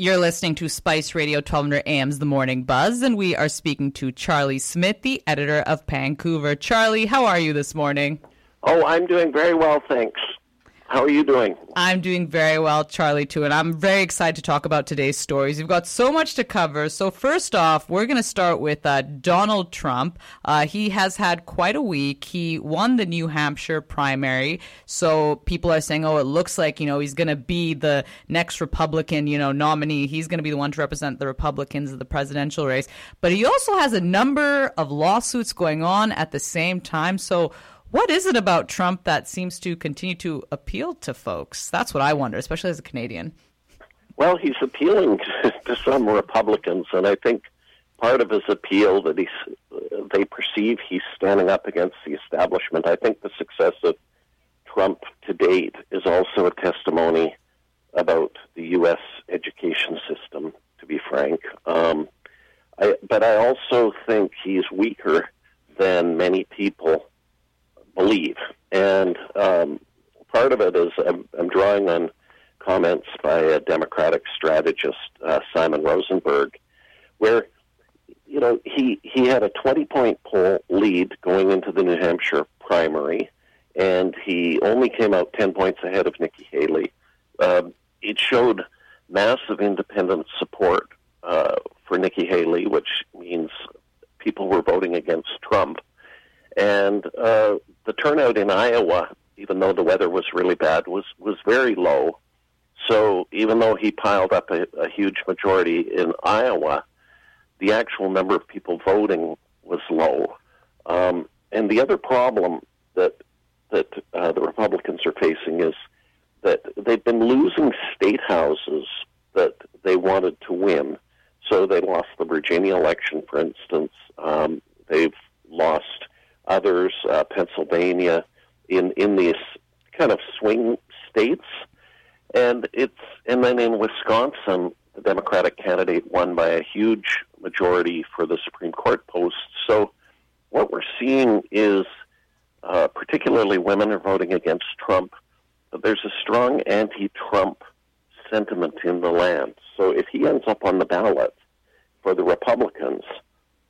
You're listening to Spice Radio 1200 AM's The Morning Buzz, and we are speaking to Charlie Smith, the editor of Pancouver. Charlie, how are you this morning? Oh, I'm doing very well, thanks. How are you doing? I'm doing very well, Charlie, too, and I'm very excited to talk about today's stories. We've got so much to cover. So, first off, we're going to start with uh, Donald Trump. Uh, he has had quite a week. He won the New Hampshire primary. So, people are saying, oh, it looks like, you know, he's going to be the next Republican, you know, nominee. He's going to be the one to represent the Republicans in the presidential race. But he also has a number of lawsuits going on at the same time. So, what is it about Trump that seems to continue to appeal to folks? That's what I wonder, especially as a Canadian. Well, he's appealing to, some Republicans, and I think part of his appeal that he's they perceive he's standing up against the establishment. I think the success of Trump to date is also a testimony about the U.S. education system. To be frank, um, I, but I also think he's weaker than many people believe. And um, part of it is I'm, I'm, drawing on comments by a Democratic strategist, uh, Simon Rosenberg, where you know he he had a 20 point poll lead going into the New Hampshire primary, and he only came out 10 points ahead of Nikki Haley. Um, it showed massive independent support uh, for Nikki Haley, which means people were voting against Trump. And uh, turnout in Iowa, even though the weather was really bad, was was very low. So even though he piled up a, a huge majority in Iowa, the actual number of people voting was low. Um, and the other problem that that uh, the Republicans are facing is that they've been losing state houses that they wanted to win. So they lost the Virginia election, for instance. Um, others, uh, Pennsylvania, in in these kind of swing states, and it's and then in Wisconsin, the Democratic candidate won by a huge majority for the Supreme Court post. So what we're seeing is, uh, particularly women are voting against Trump, but there's a strong anti-Trump sentiment in the land. So if he ends up on the ballot for the Republicans,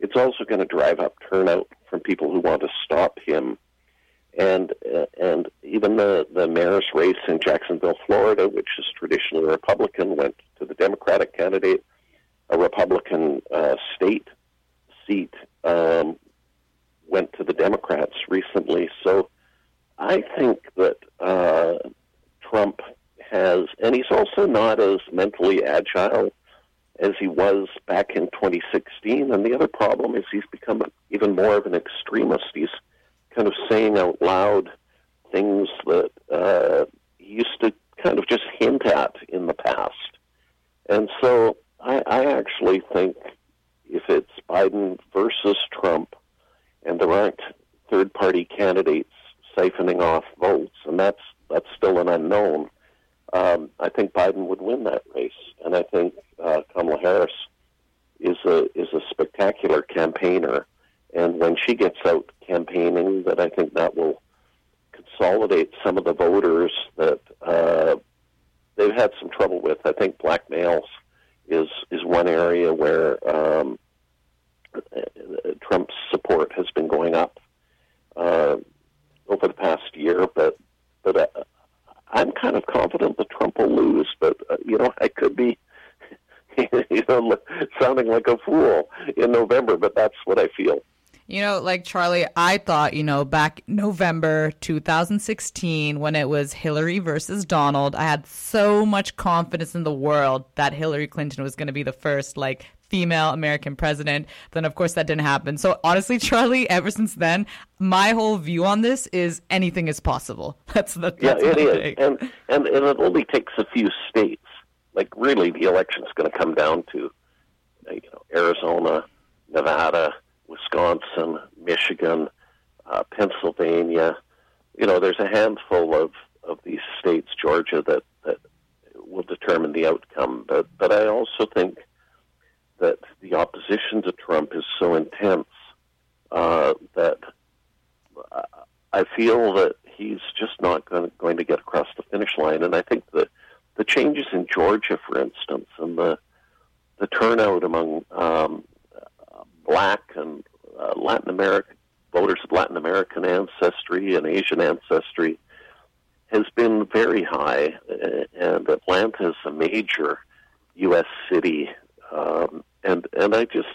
it's also going to drive up turnout from people who want to stop him. And uh, and even the the mayor's race in Jacksonville, Florida, which is traditionally Republican, went to the Democratic candidate. A Republican uh, state seat um, went to the Democrats recently. So I think that uh, Trump has, and he's also not as mentally agile as he was back in 2016. And the other problem is he's become even more of an extremist. He's kind of saying out loud things that uh, he used to kind of just hint at in the past. And so I, I actually think if it's Biden versus Trump and there aren't third party candidates siphoning off votes, and that's that's still an unknown, um, I think Biden would win that race. And I think uh, Kamala Harris is a is a spectacular campaigner, and when she gets out campaigning, that I think that will consolidate some of the voters that uh, they've had some trouble with. I think black males is is one area where um, Trump's support has been going up uh, over the past year, but but uh, I'm kind of confident that Trump will lose. But uh, you know, I could be you know, sounding like a fool in November, but that's what I feel. You know, like Charlie, I thought, you know, back November 2016 when it was Hillary versus Donald, I had so much confidence in the world that Hillary Clinton was going to be the first like female American president. Then of course that didn't happen. So honestly, Charlie, ever since then, my whole view on this is anything is possible. That's the that's yeah, it is, and, and and it only takes a few states like really the election's going to come down to you know Arizona, Nevada, Wisconsin, Michigan, uh, Pennsylvania. You know, there's a handful of of these states, Georgia, that that will determine the outcome. But but I also think that the opposition to Trump is so intense uh, that I feel that he's just not going, going to get across the finish line. And I think that changes in Georgia, for instance, and the the turnout among um, black and uh, Latin American voters of Latin American ancestry and Asian ancestry has been very high, and Atlanta is a major U.S. city, um, and and I just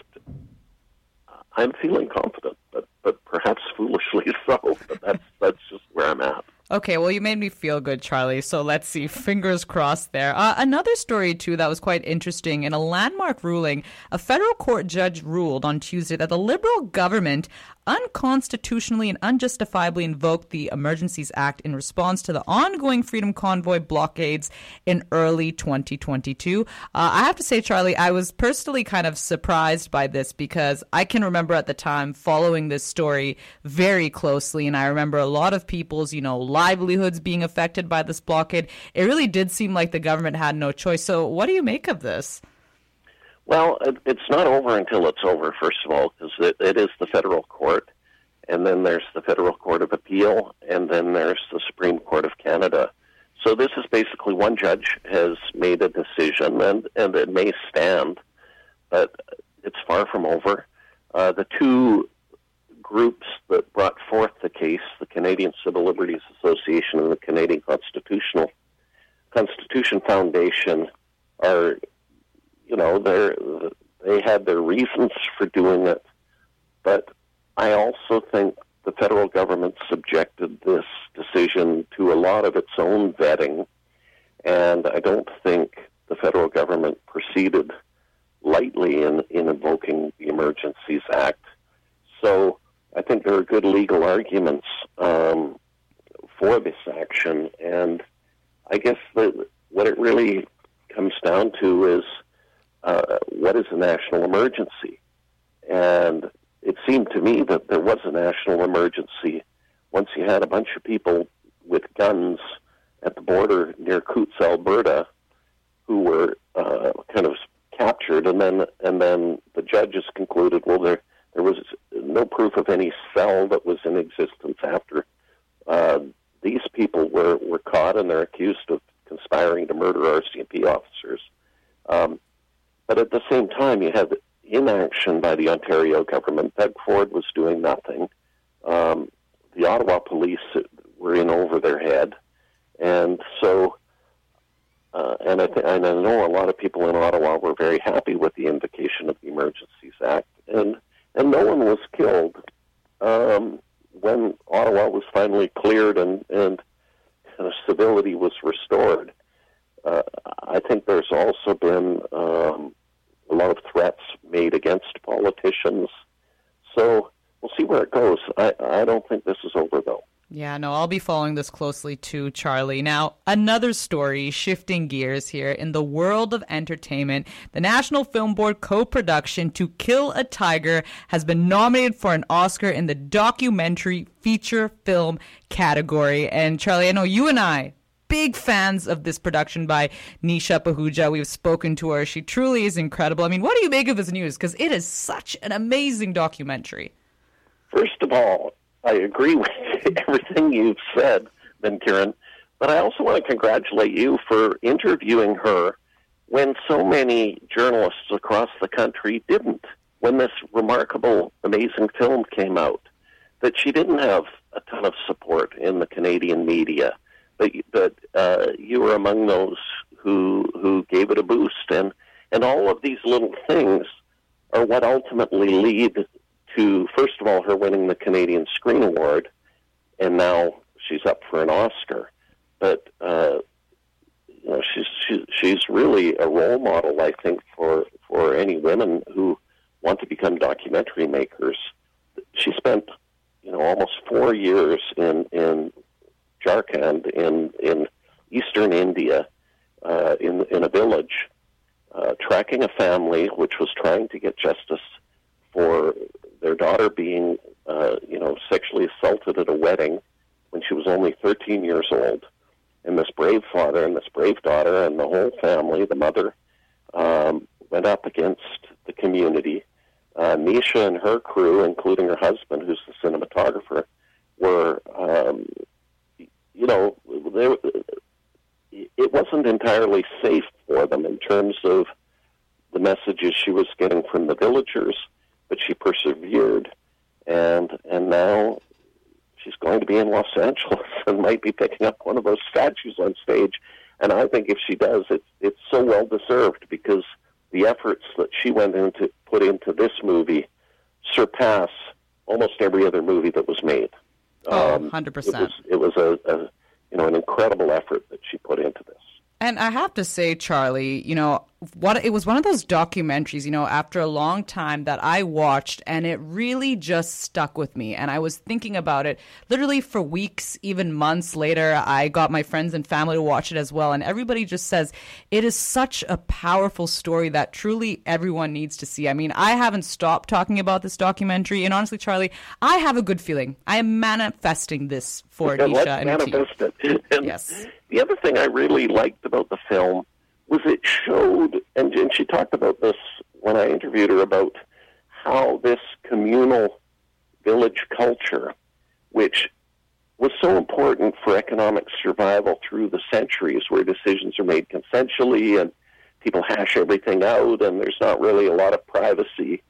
I'm feeling confident, but but perhaps foolishly so. But that's that's just where I'm at. Okay, well, you made me feel good, Charlie. So let's see. Fingers crossed there. Uh, another story, too, that was quite interesting. In a landmark ruling, a federal court judge ruled on Tuesday that the Liberal government unconstitutionally and unjustifiably invoked the Emergencies Act in response to the ongoing Freedom Convoy blockades in early 2022. Uh, I have to say, Charlie, I was personally kind of surprised by this because I can remember at the time following this story very closely, and I remember a lot of people's, you know, livelihoods being affected by this blockade. It really did seem like the government had no choice. So, what do you make of this? Well, it, it's not over until it's over, first of all, because it, it is the federal court, and then there's the Federal Court of Appeal, and then there's the Supreme Court of Canada. So this is basically one judge has made a decision, and, and it may stand, but it's far from over. Uh, the two groups that brought forth the case, the Canadian Civil Liberties Association and the Canadian Constitutional Constitution Foundation, are you know, they they had their reasons for doing it, but I also think the federal government subjected this decision to a lot of its own vetting, and I don't think the federal government proceeded lightly in, in invoking the Emergencies Act. So I think there are good legal arguments um, for this action, and I guess the, what it really comes down to is a national emergency? And it seemed to me that there was a national emergency once you had a bunch of people with guns at the border near Coutts, Alberta, who were uh, kind of captured, and then and then the judges concluded, well, there there was no proof of any cell that was in existence after uh, these people were were caught, and they're accused of conspiring to murder RCMP officers. Um, but at the same time, you had inaction by the Ontario government. Doug Ford was doing nothing. Um, the Ottawa police were in over their head, and so. Uh, and, I th- and I know a lot of people in Ottawa were very happy with the invocation of the Emergencies Act, and and no one was killed um, when Ottawa was finally cleared and and of civility was restored. I think there's also been um, a lot of threats made against politicians. So we'll see where it goes. I, I don't think this is over, though. Yeah, no, I'll be following this closely too, Charlie. Now, another story shifting gears here in the world of entertainment. The National Film Board co production To Kill a Tiger has been nominated for an Oscar in the documentary feature film category. And, Charlie, I know you and I big fans of this production by Nisha Pahuja. We've spoken to her. She truly is incredible. I mean, what do you make of this news? Because it is such an amazing documentary. First of all, I agree with everything you've said, Ben Kieran, but I also want to congratulate you for interviewing her when so many journalists across the country didn't. When this remarkable, amazing film came out, that she didn't have a ton of support in the Canadian media but but uh, you were among those who who gave it a boost, and and all of these little things are what ultimately lead to first of all her winning the Canadian Screen Award, and now she's up for an Oscar. But uh, you know, she's she, she's really a role model, I think, for for any women who want to become documentary makers. She spent you know almost four years in in Jharkhand in in eastern India, uh, in in a village, uh, tracking a family which was trying to get justice for their daughter being, uh, you know, sexually assaulted at a wedding when she was only 13 years old. And this brave father and this brave daughter and the whole family, the mother, um, went up against the community. Uh, Nisha and her crew, including her husband, who's the cinematographer, were um, you know, there, it wasn't wasn't entirely safe for them in terms of the messages she was getting from the villagers, but she persevered, and and now she's going to be in Los Angeles and might be picking up one of those statues on stage. And I think if she does, it's it's so well deserved because the efforts that she went into put into this movie surpass almost every other movie that was made. Oh, 100%. Um, it was, it was a, a you know an incredible effort that she put into this. And I have to say, Charlie, you know, what it was one of those documentaries, you know, after a long time that I watched and it really just stuck with me. And I was thinking about it literally for weeks, even months later. I got my friends and family to watch it as well. And everybody just says it is such a powerful story that truly everyone needs to see. I mean, I haven't stopped talking about this documentary. And honestly, Charlie, I have a good feeling. I am manifesting this for Nisha and manifest it. And yes. The other thing I really liked about the film was it showed, and, and she talked about this when I interviewed her about how this communal village culture, which was so important for economic survival through the centuries, where decisions are made consensually and people hash everything out, and there's not really a lot of privacy.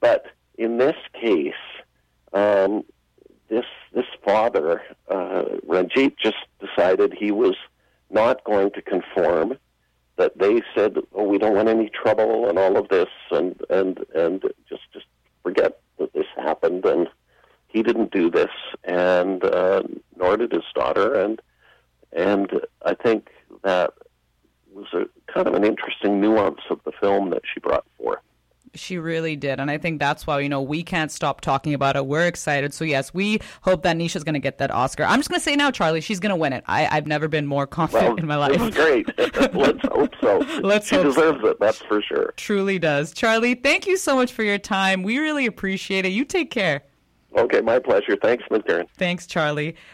But in this case, um, this this father, uh, Ranjit, just decided he was not going to conform. That they said, "Oh, we don't want any trouble," and all of this, and and and just just forget that this happened. And he didn't do this, and uh, nor did his daughter. And and I think that was a kind of an interesting nuance of the film that she brought. She really did. And I think that's why, you know, we can't stop talking about it. We're excited. So, yes, we hope that Nisha's going to get that Oscar. I'm just going to say now, Charlie, she's going to win it. I, I've never been more confident well, in my life. Great. Let's hope so. Let's she hope deserves so. it, that's for sure. Truly does. Charlie, thank you so much for your time. We really appreciate it. You take care. Okay, my pleasure. Thanks, Ms. Karen. Thanks, Charlie.